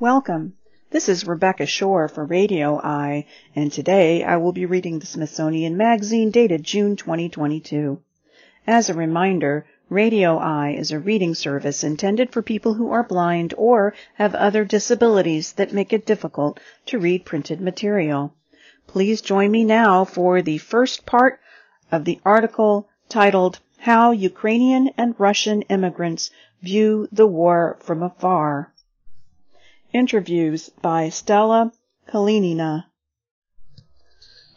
Welcome. This is Rebecca Shore for Radio Eye, and today I will be reading the Smithsonian Magazine dated June 2022. As a reminder, Radio Eye is a reading service intended for people who are blind or have other disabilities that make it difficult to read printed material. Please join me now for the first part of the article titled How Ukrainian and Russian Immigrants View the War from Afar. Interviews by Stella Kalinina.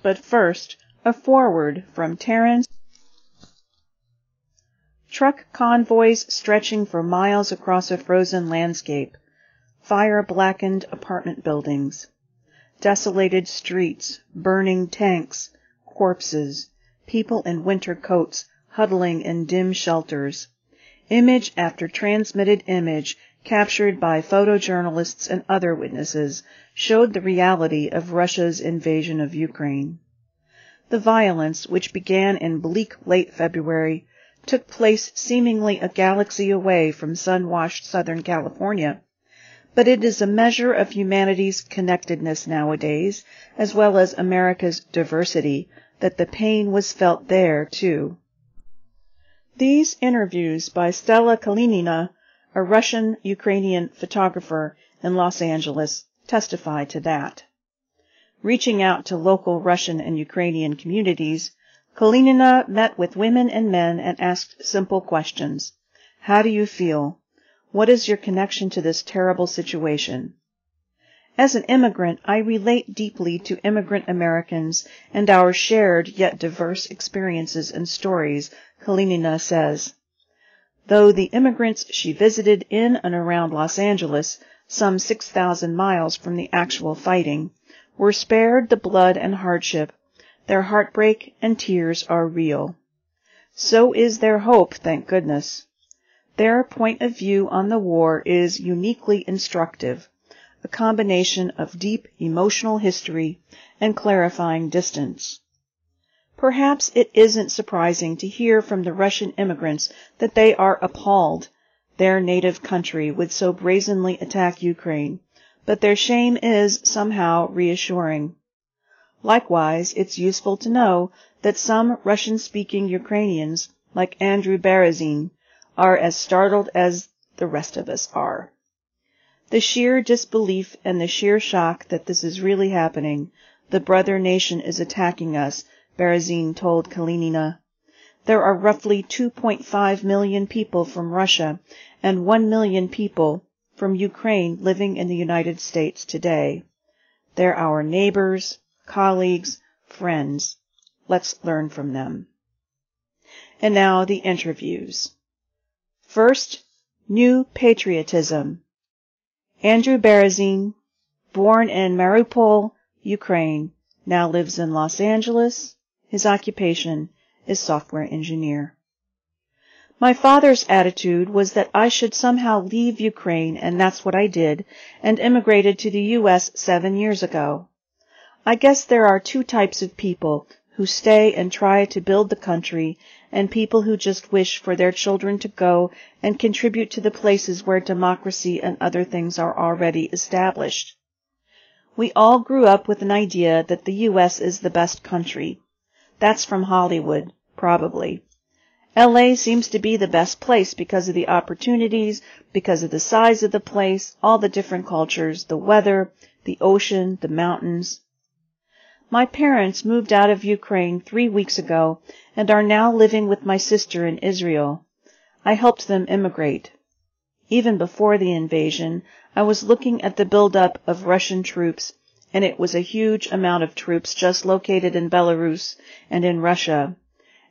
But first, a foreword from Terence. Truck convoys stretching for miles across a frozen landscape. Fire-blackened apartment buildings. Desolated streets, burning tanks, corpses, people in winter coats huddling in dim shelters. Image after transmitted image captured by photojournalists and other witnesses, showed the reality of Russia's invasion of Ukraine. The violence, which began in bleak late February, took place seemingly a galaxy away from sun-washed Southern California, but it is a measure of humanity's connectedness nowadays, as well as America's diversity, that the pain was felt there, too. These interviews by Stella Kalinina a Russian-Ukrainian photographer in Los Angeles, testify to that. Reaching out to local Russian and Ukrainian communities, Kalinina met with women and men and asked simple questions. How do you feel? What is your connection to this terrible situation? As an immigrant, I relate deeply to immigrant Americans and our shared yet diverse experiences and stories, Kalinina says. Though the immigrants she visited in and around Los Angeles, some 6,000 miles from the actual fighting, were spared the blood and hardship, their heartbreak and tears are real. So is their hope, thank goodness. Their point of view on the war is uniquely instructive, a combination of deep emotional history and clarifying distance. Perhaps it isn't surprising to hear from the Russian immigrants that they are appalled their native country would so brazenly attack Ukraine, but their shame is somehow reassuring. Likewise, it's useful to know that some Russian-speaking Ukrainians, like Andrew Berezin, are as startled as the rest of us are. The sheer disbelief and the sheer shock that this is really happening, the brother nation is attacking us, Berezin told Kalinina. There are roughly 2.5 million people from Russia and 1 million people from Ukraine living in the United States today. They're our neighbors, colleagues, friends. Let's learn from them. And now the interviews. First, New Patriotism. Andrew Berezin, born in Mariupol, Ukraine, now lives in Los Angeles, his occupation is software engineer. My father's attitude was that I should somehow leave Ukraine, and that's what I did, and immigrated to the U.S. seven years ago. I guess there are two types of people who stay and try to build the country, and people who just wish for their children to go and contribute to the places where democracy and other things are already established. We all grew up with an idea that the U.S. is the best country, that's from Hollywood, probably. LA seems to be the best place because of the opportunities, because of the size of the place, all the different cultures, the weather, the ocean, the mountains. My parents moved out of Ukraine three weeks ago and are now living with my sister in Israel. I helped them immigrate. Even before the invasion, I was looking at the buildup of Russian troops and it was a huge amount of troops just located in Belarus and in Russia,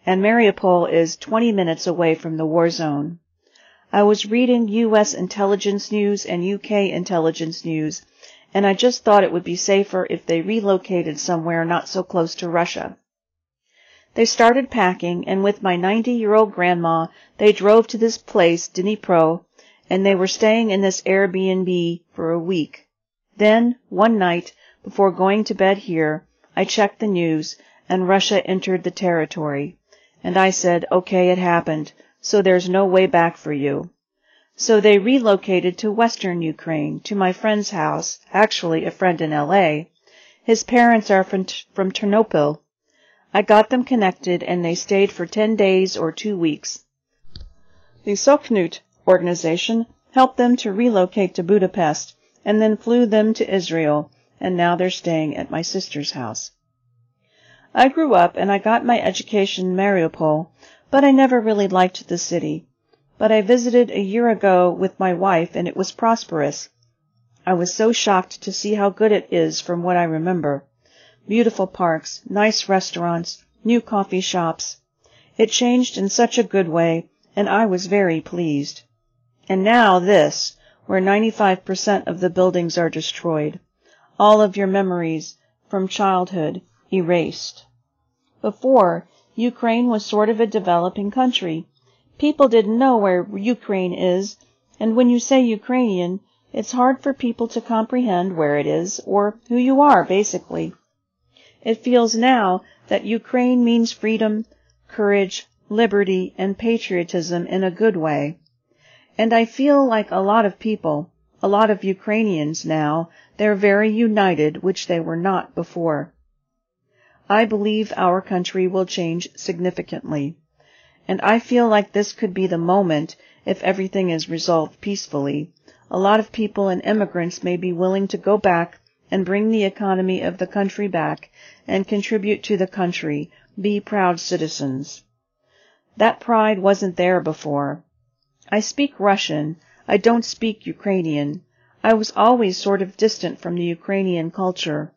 and Mariupol is 20 minutes away from the war zone. I was reading U.S. intelligence news and UK intelligence news, and I just thought it would be safer if they relocated somewhere not so close to Russia. They started packing, and with my 90-year-old grandma, they drove to this place, Dnipro, and they were staying in this Airbnb for a week. Then, one night, before going to bed here, I checked the news, and Russia entered the territory. And I said, okay, it happened, so there's no way back for you. So they relocated to western Ukraine, to my friend's house, actually a friend in LA. His parents are from, from Ternopil. I got them connected and they stayed for 10 days or two weeks. The Sokhnut organization helped them to relocate to Budapest and then flew them to Israel and now they're staying at my sister's house. I grew up and I got my education in Mariupol, but I never really liked the city but I visited a year ago with my wife and it was prosperous. I was so shocked to see how good it is from what I remember. Beautiful parks, nice restaurants, new coffee shops. It changed in such a good way, and I was very pleased. And now this, where 95% of the buildings are destroyed. All of your memories from childhood erased. Before, Ukraine was sort of a developing country. People didn't know where Ukraine is, and when you say Ukrainian, it's hard for people to comprehend where it is or who you are, basically. It feels now that Ukraine means freedom, courage, liberty, and patriotism in a good way. And I feel like a lot of people, a lot of Ukrainians now, they're very united, which they were not before. I believe our country will change significantly and I feel like this could be the moment if everything is resolved peacefully. A lot of people and immigrants may be willing to go back and bring the economy of the country back and contribute to the country, be proud citizens. That pride wasn't there before. I speak Russian. I don't speak Ukrainian. I was always sort of distant from the Ukrainian culture.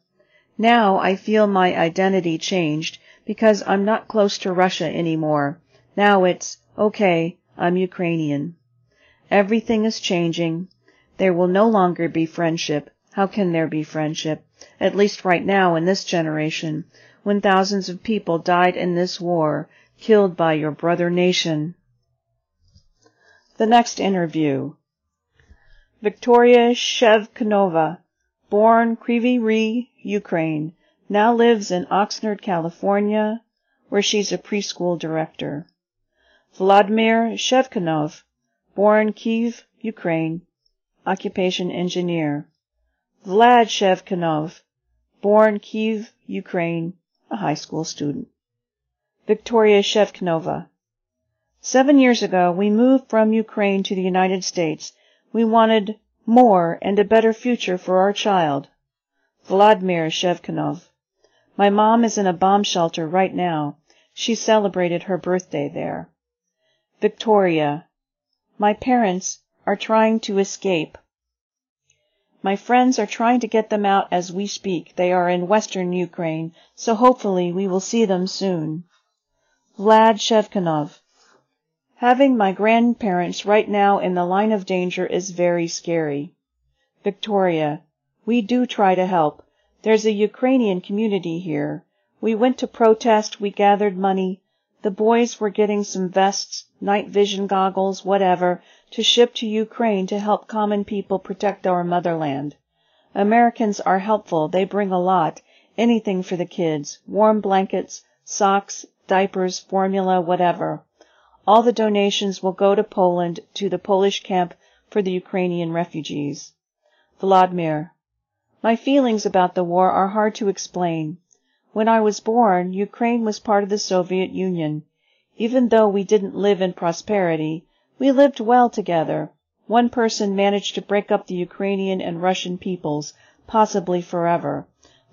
Now I feel my identity changed because I'm not close to Russia anymore. Now it's, okay, I'm Ukrainian. Everything is changing. There will no longer be friendship. How can there be friendship? At least right now in this generation, when thousands of people died in this war, killed by your brother nation. The next interview. Victoria Shevkanova, born Kryvyi Rih, Ukraine, now lives in Oxnard, California, where she's a preschool director. Vladimir Shevkanov, born Kiev, Ukraine, occupation engineer. Vlad Shevkanov, born Kiev, Ukraine, a high school student. Victoria Shevkanova. Seven years ago, we moved from Ukraine to the United States. We wanted more and a better future for our child. Vladimir Shevkanov. My mom is in a bomb shelter right now. She celebrated her birthday there. Victoria. My parents are trying to escape. My friends are trying to get them out as we speak. They are in western Ukraine, so hopefully we will see them soon. Vlad Shevkanov. Having my grandparents right now in the line of danger is very scary. Victoria. We do try to help. There's a Ukrainian community here. We went to protest, we gathered money, the boys were getting some vests, night vision goggles, whatever, to ship to Ukraine to help common people protect our motherland. Americans are helpful. They bring a lot. Anything for the kids. Warm blankets, socks, diapers, formula, whatever. All the donations will go to Poland, to the Polish camp for the Ukrainian refugees. Vladimir. My feelings about the war are hard to explain. When I was born, Ukraine was part of the Soviet Union. Even though we didn't live in prosperity, we lived well together. One person managed to break up the Ukrainian and Russian peoples, possibly forever.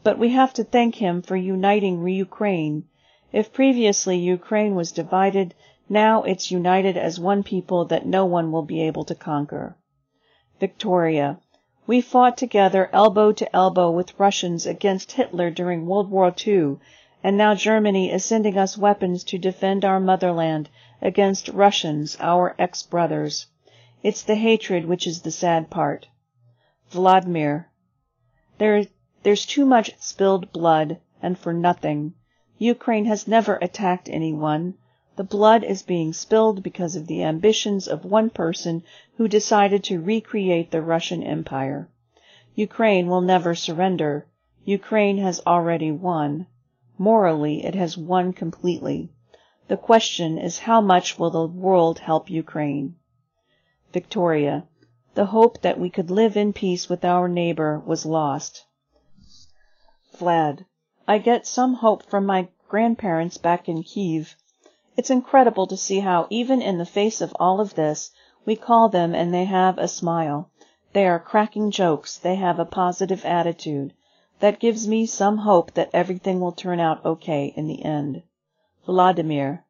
But we have to thank him for uniting Ukraine. If previously Ukraine was divided, now it's united as one people that no one will be able to conquer. Victoria. We fought together elbow to elbow with Russians against Hitler during World War II, and now Germany is sending us weapons to defend our motherland against Russians, our ex-brothers. It's the hatred which is the sad part. Vladimir. There, there's too much spilled blood, and for nothing. Ukraine has never attacked anyone. The blood is being spilled because of the ambitions of one person who decided to recreate the Russian Empire. Ukraine will never surrender. Ukraine has already won. Morally, it has won completely. The question is how much will the world help Ukraine? Victoria. The hope that we could live in peace with our neighbor was lost. Vlad. I get some hope from my grandparents back in Kiev. It's incredible to see how, even in the face of all of this, we call them and they have a smile. They are cracking jokes. They have a positive attitude. That gives me some hope that everything will turn out okay in the end. Vladimir.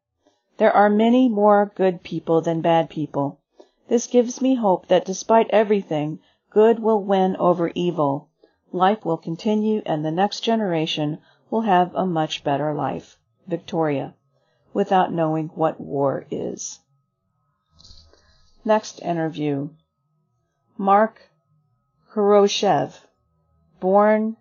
There are many more good people than bad people. This gives me hope that despite everything, good will win over evil. Life will continue and the next generation will have a much better life. Victoria. Without knowing what war is. Next interview. Mark Khoroshev. Born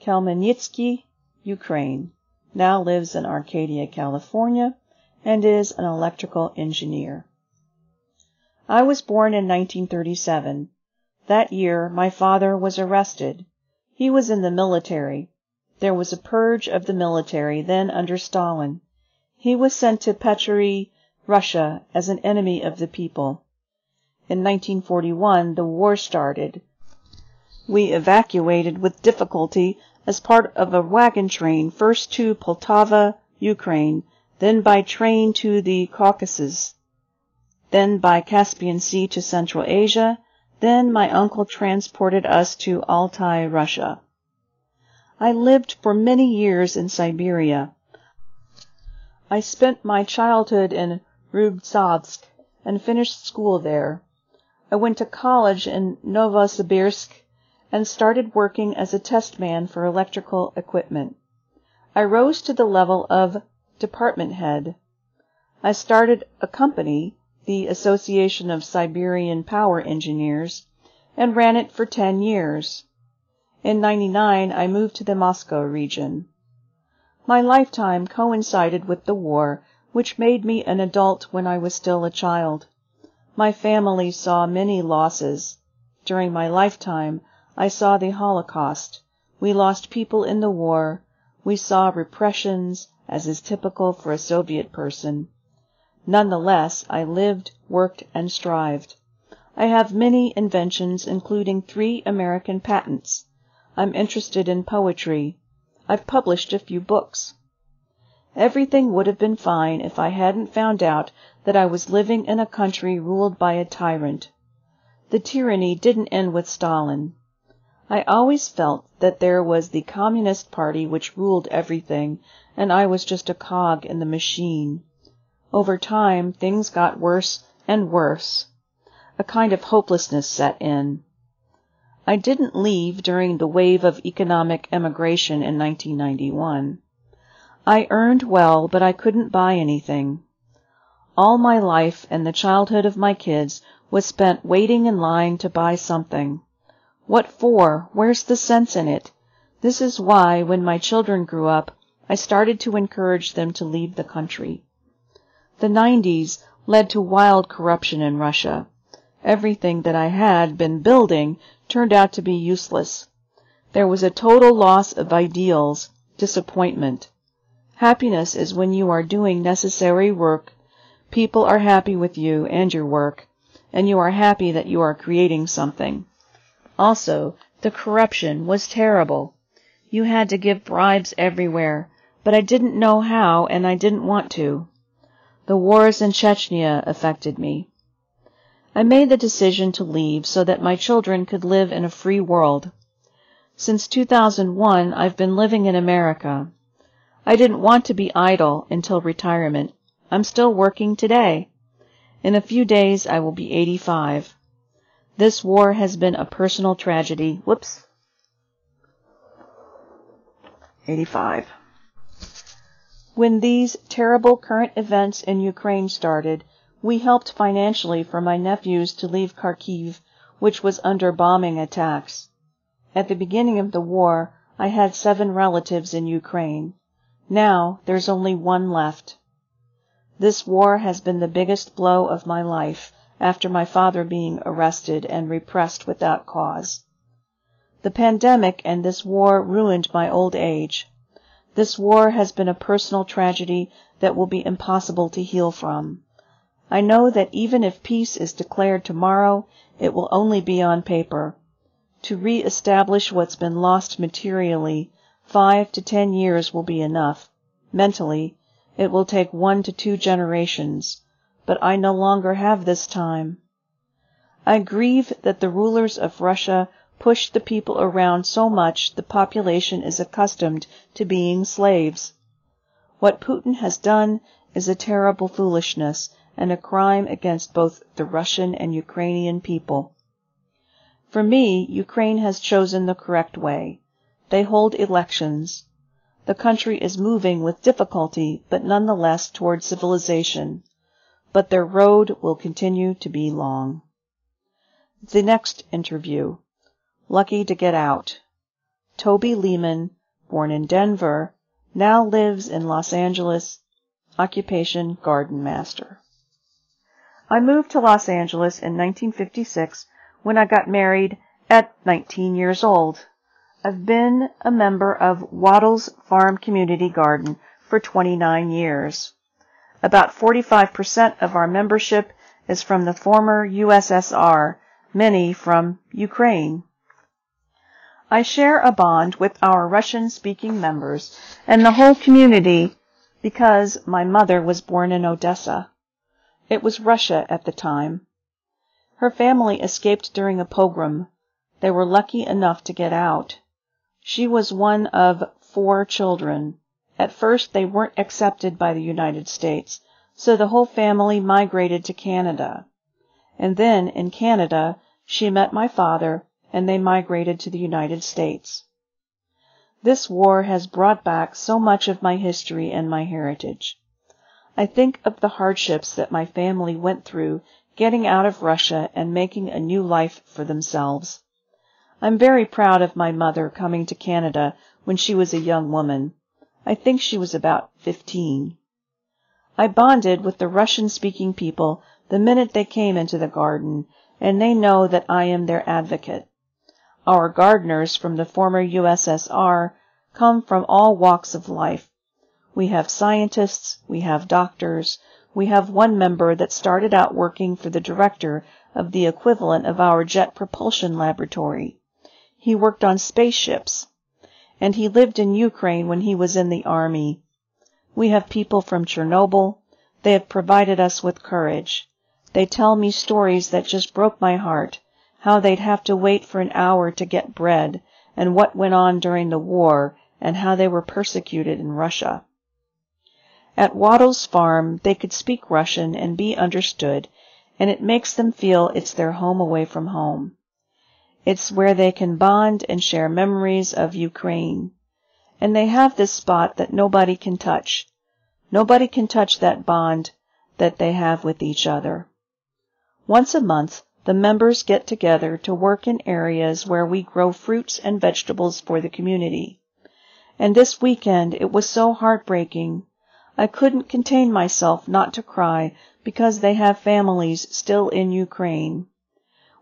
Khmelnytsky, Ukraine. Now lives in Arcadia, California, and is an electrical engineer. I was born in 1937. That year my father was arrested. He was in the military. There was a purge of the military then under Stalin. He was sent to Pechory, Russia, as an enemy of the people. In 1941 the war started. We evacuated with difficulty as part of a wagon train first to Poltava, Ukraine, then by train to the Caucasus then by Caspian Sea to Central Asia, then my uncle transported us to Altai, Russia. I lived for many years in Siberia. I spent my childhood in Rubtsovsk and finished school there. I went to college in Novosibirsk and started working as a test man for electrical equipment. I rose to the level of department head. I started a company the Association of Siberian Power Engineers, and ran it for 10 years. In 99 I moved to the Moscow region. My lifetime coincided with the war, which made me an adult when I was still a child. My family saw many losses. During my lifetime, I saw the Holocaust. We lost people in the war. We saw repressions, as is typical for a Soviet person. Nonetheless, I lived, worked, and strived. I have many inventions, including three American patents. I'm interested in poetry. I've published a few books. Everything would have been fine if I hadn't found out that I was living in a country ruled by a tyrant. The tyranny didn't end with Stalin. I always felt that there was the Communist Party which ruled everything, and I was just a cog in the machine. Over time, things got worse and worse. A kind of hopelessness set in. I didn't leave during the wave of economic emigration in 1991. I earned well, but I couldn't buy anything. All my life and the childhood of my kids was spent waiting in line to buy something. What for? Where's the sense in it? This is why, when my children grew up, I started to encourage them to leave the country. The 90s led to wild corruption in Russia. Everything that I had been building turned out to be useless. There was a total loss of ideals, disappointment. Happiness is when you are doing necessary work, people are happy with you and your work, and you are happy that you are creating something. Also, the corruption was terrible. You had to give bribes everywhere, but I didn't know how and I didn't want to. The wars in Chechnya affected me. I made the decision to leave so that my children could live in a free world. Since 2001, I've been living in America. I didn't want to be idle until retirement. I'm still working today. In a few days, I will be 85. This war has been a personal tragedy. Whoops. 85. When these terrible current events in Ukraine started, we helped financially for my nephews to leave Kharkiv, which was under bombing attacks. At the beginning of the war, I had seven relatives in Ukraine. Now, there's only one left. This war has been the biggest blow of my life after my father being arrested and repressed without cause. The pandemic and this war ruined my old age. This war has been a personal tragedy that will be impossible to heal from. I know that even if peace is declared tomorrow, it will only be on paper. To re-establish what's been lost materially, five to ten years will be enough. Mentally, it will take one to two generations, but I no longer have this time. I grieve that the rulers of Russia push the people around so much the population is accustomed to being slaves. What Putin has done is a terrible foolishness and a crime against both the Russian and Ukrainian people. For me, Ukraine has chosen the correct way. They hold elections. The country is moving with difficulty, but nonetheless toward civilization. But their road will continue to be long. The next interview. Lucky to get out. Toby Lehman, born in Denver, now lives in Los Angeles. Occupation garden master. I moved to Los Angeles in 1956 when I got married at 19 years old. I've been a member of Wattles Farm Community Garden for 29 years. About 45% of our membership is from the former USSR, many from Ukraine. I share a bond with our Russian speaking members and the whole community because my mother was born in Odessa. It was Russia at the time. Her family escaped during a pogrom. They were lucky enough to get out. She was one of four children. At first they weren't accepted by the United States, so the whole family migrated to Canada. And then, in Canada, she met my father, and they migrated to the United States. This war has brought back so much of my history and my heritage. I think of the hardships that my family went through getting out of Russia and making a new life for themselves. I'm very proud of my mother coming to Canada when she was a young woman. I think she was about 15. I bonded with the Russian speaking people the minute they came into the garden, and they know that I am their advocate. Our gardeners from the former USSR come from all walks of life. We have scientists, we have doctors, we have one member that started out working for the director of the equivalent of our jet propulsion laboratory. He worked on spaceships. And he lived in Ukraine when he was in the army. We have people from Chernobyl. They have provided us with courage. They tell me stories that just broke my heart. How they'd have to wait for an hour to get bread, and what went on during the war, and how they were persecuted in Russia. At Wattles Farm they could speak Russian and be understood, and it makes them feel it's their home away from home. It's where they can bond and share memories of Ukraine. And they have this spot that nobody can touch. Nobody can touch that bond that they have with each other. Once a month, the members get together to work in areas where we grow fruits and vegetables for the community. And this weekend it was so heartbreaking I couldn't contain myself not to cry because they have families still in Ukraine.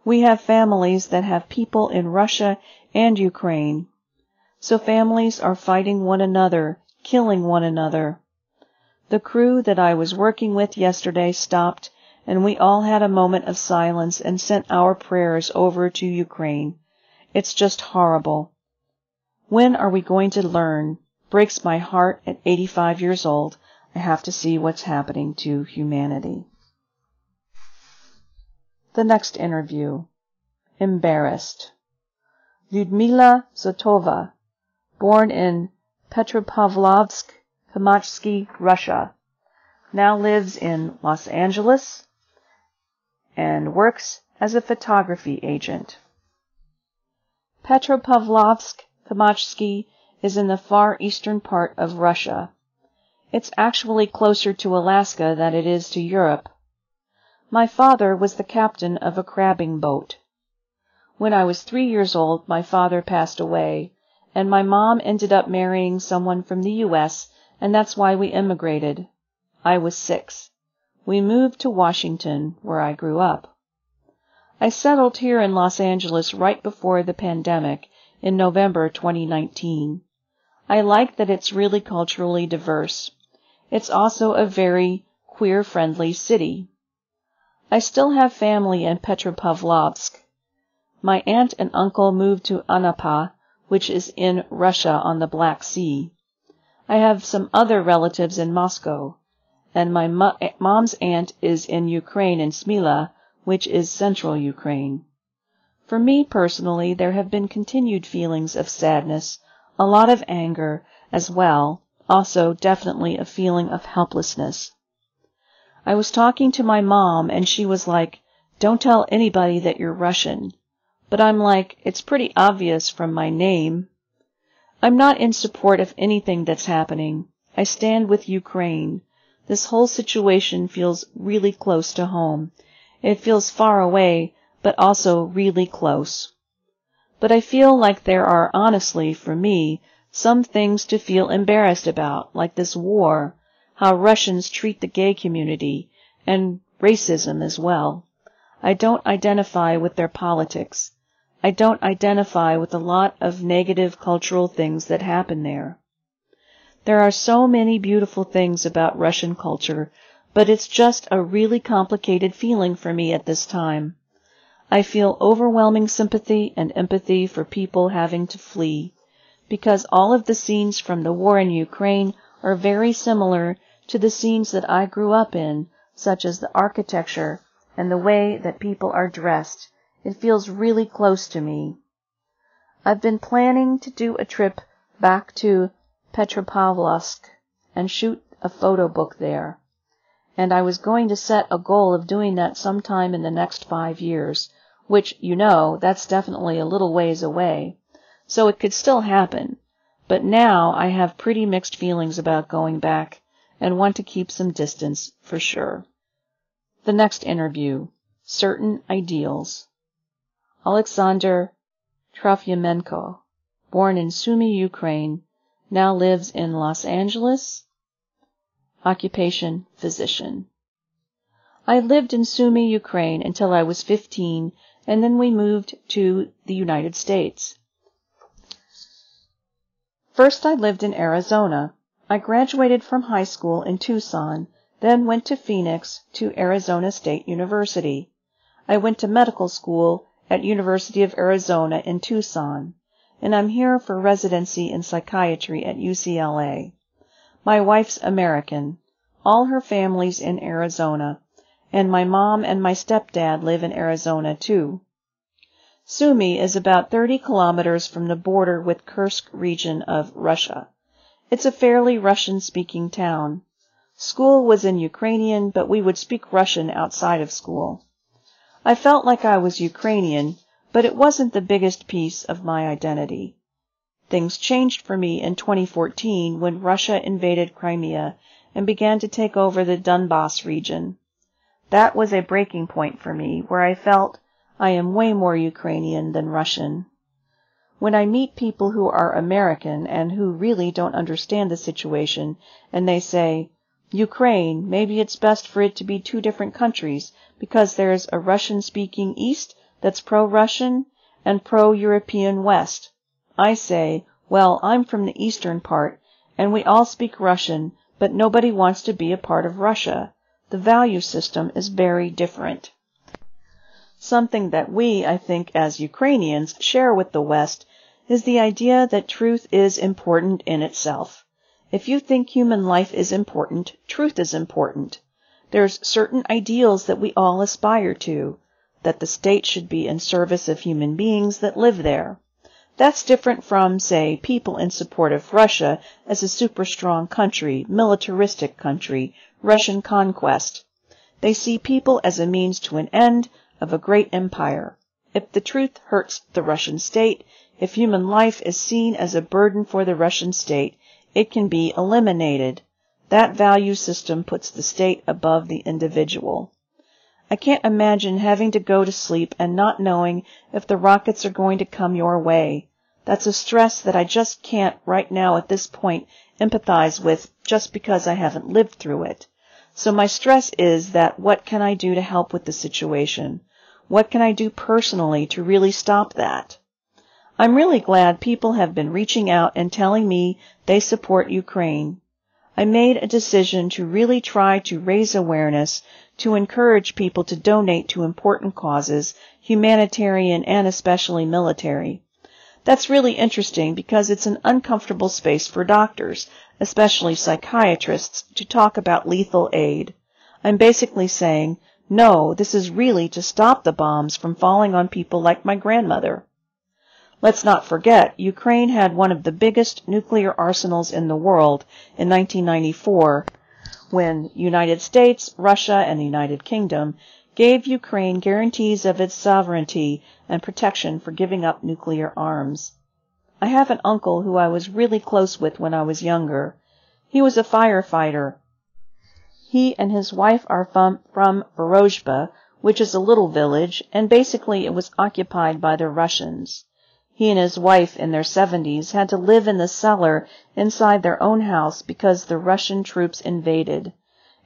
We have families that have people in Russia and Ukraine. So families are fighting one another, killing one another. The crew that I was working with yesterday stopped and we all had a moment of silence and sent our prayers over to Ukraine. It's just horrible. When are we going to learn? Breaks my heart at 85 years old I have to see what's happening to humanity. The next interview. Embarrassed. Lyudmila Zotova, born in Petropavlovsk, Kamchatsky, Russia, now lives in Los Angeles and works as a photography agent. Petropavlovsk, Kamchatsky is in the far eastern part of Russia it's actually closer to Alaska than it is to Europe. My father was the captain of a crabbing boat. When I was three years old, my father passed away, and my mom ended up marrying someone from the U.S., and that's why we immigrated. I was six. We moved to Washington, where I grew up. I settled here in Los Angeles right before the pandemic in November 2019. I like that it's really culturally diverse. It's also a very queer friendly city. I still have family in Petropavlovsk. My aunt and uncle moved to Anapa, which is in Russia on the Black Sea. I have some other relatives in Moscow, and my mo- mom's aunt is in Ukraine in Smila, which is central Ukraine. For me personally, there have been continued feelings of sadness, a lot of anger as well, also definitely a feeling of helplessness. I was talking to my mom and she was like, don't tell anybody that you're Russian. But I'm like, it's pretty obvious from my name. I'm not in support of anything that's happening. I stand with Ukraine. This whole situation feels really close to home. It feels far away, but also really close. But I feel like there are honestly, for me, some things to feel embarrassed about, like this war, how Russians treat the gay community, and racism as well. I don't identify with their politics. I don't identify with a lot of negative cultural things that happen there. There are so many beautiful things about Russian culture, but it's just a really complicated feeling for me at this time. I feel overwhelming sympathy and empathy for people having to flee, because all of the scenes from the war in Ukraine are very similar to the scenes that I grew up in, such as the architecture and the way that people are dressed it feels really close to me. I've been planning to do a trip back to Petropavlovsk and shoot a photo book there. And I was going to set a goal of doing that sometime in the next five years, which, you know, that's definitely a little ways away. So it could still happen. But now I have pretty mixed feelings about going back and want to keep some distance for sure. The next interview. Certain Ideals. Alexander Trofyamenko, born in Sumy, Ukraine, now lives in Los Angeles. Occupation physician. I lived in Sumy, Ukraine until I was 15 and then we moved to the United States. First I lived in Arizona. I graduated from high school in Tucson, then went to Phoenix to Arizona State University. I went to medical school at University of Arizona in Tucson, and I'm here for residency in psychiatry at UCLA. My wife's American. All her family's in Arizona, and my mom and my stepdad live in Arizona too. Sumy is about 30 kilometers from the border with Kursk region of Russia. It's a fairly Russian-speaking town. School was in Ukrainian, but we would speak Russian outside of school. I felt like I was Ukrainian, but it wasn't the biggest piece of my identity. Things changed for me in 2014 when Russia invaded Crimea and began to take over the Donbass region. That was a breaking point for me where I felt I am way more Ukrainian than Russian. When I meet people who are American and who really don't understand the situation and they say, Ukraine, maybe it's best for it to be two different countries because there's a Russian speaking East that's pro-Russian and pro-European West. I say, well, I'm from the eastern part and we all speak Russian, but nobody wants to be a part of Russia. The value system is very different. Something that we, I think, as Ukrainians share with the West is the idea that truth is important in itself. If you think human life is important, truth is important. There's certain ideals that we all aspire to, that the state should be in service of human beings that live there. That's different from, say, people in support of Russia as a super strong country, militaristic country, Russian conquest. They see people as a means to an end of a great empire. If the truth hurts the Russian state, if human life is seen as a burden for the Russian state, it can be eliminated. That value system puts the state above the individual. I can't imagine having to go to sleep and not knowing if the rockets are going to come your way. That's a stress that I just can't right now at this point empathize with just because I haven't lived through it. So my stress is that what can I do to help with the situation? What can I do personally to really stop that? I'm really glad people have been reaching out and telling me they support Ukraine. I made a decision to really try to raise awareness to encourage people to donate to important causes, humanitarian and especially military. That's really interesting because it's an uncomfortable space for doctors, especially psychiatrists, to talk about lethal aid. I'm basically saying, no, this is really to stop the bombs from falling on people like my grandmother. Let's not forget, Ukraine had one of the biggest nuclear arsenals in the world in 1994 when United States, Russia, and the United Kingdom gave Ukraine guarantees of its sovereignty and protection for giving up nuclear arms. I have an uncle who I was really close with when I was younger. He was a firefighter. He and his wife are from, from Vorozhba, which is a little village, and basically it was occupied by the Russians. He and his wife in their 70s had to live in the cellar inside their own house because the Russian troops invaded.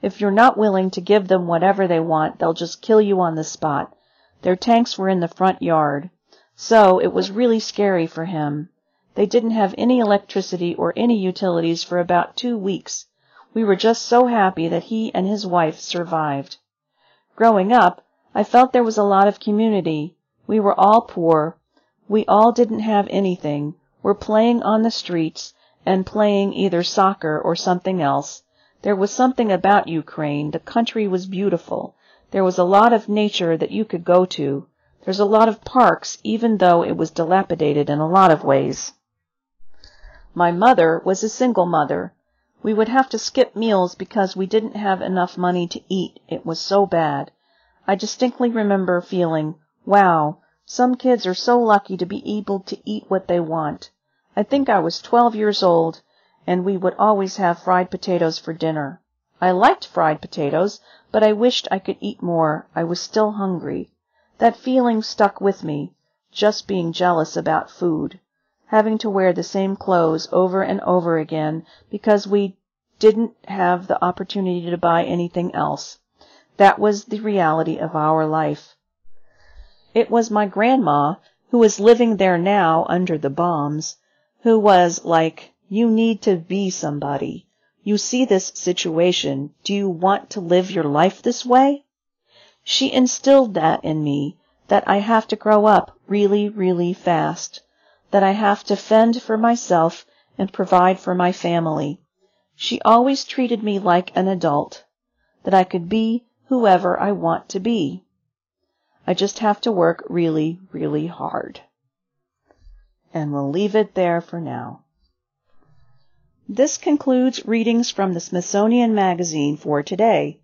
If you're not willing to give them whatever they want, they'll just kill you on the spot. Their tanks were in the front yard. So it was really scary for him. They didn't have any electricity or any utilities for about two weeks. We were just so happy that he and his wife survived. Growing up, I felt there was a lot of community. We were all poor, we all didn't have anything, were playing on the streets, and playing either soccer or something else. There was something about Ukraine. The country was beautiful. There was a lot of nature that you could go to. There's a lot of parks, even though it was dilapidated in a lot of ways. My mother was a single mother. We would have to skip meals because we didn't have enough money to eat. It was so bad. I distinctly remember feeling, wow, some kids are so lucky to be able to eat what they want. I think I was 12 years old, and we would always have fried potatoes for dinner. I liked fried potatoes, but I wished I could eat more. I was still hungry. That feeling stuck with me, just being jealous about food. Having to wear the same clothes over and over again because we didn't have the opportunity to buy anything else. That was the reality of our life. It was my grandma, who is living there now under the bombs, who was like, you need to be somebody. You see this situation. Do you want to live your life this way? She instilled that in me, that I have to grow up really, really fast, that I have to fend for myself and provide for my family. She always treated me like an adult, that I could be whoever I want to be. I just have to work really, really hard. And we'll leave it there for now. This concludes readings from the Smithsonian Magazine for today.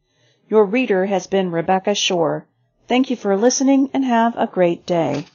Your reader has been Rebecca Shore. Thank you for listening and have a great day.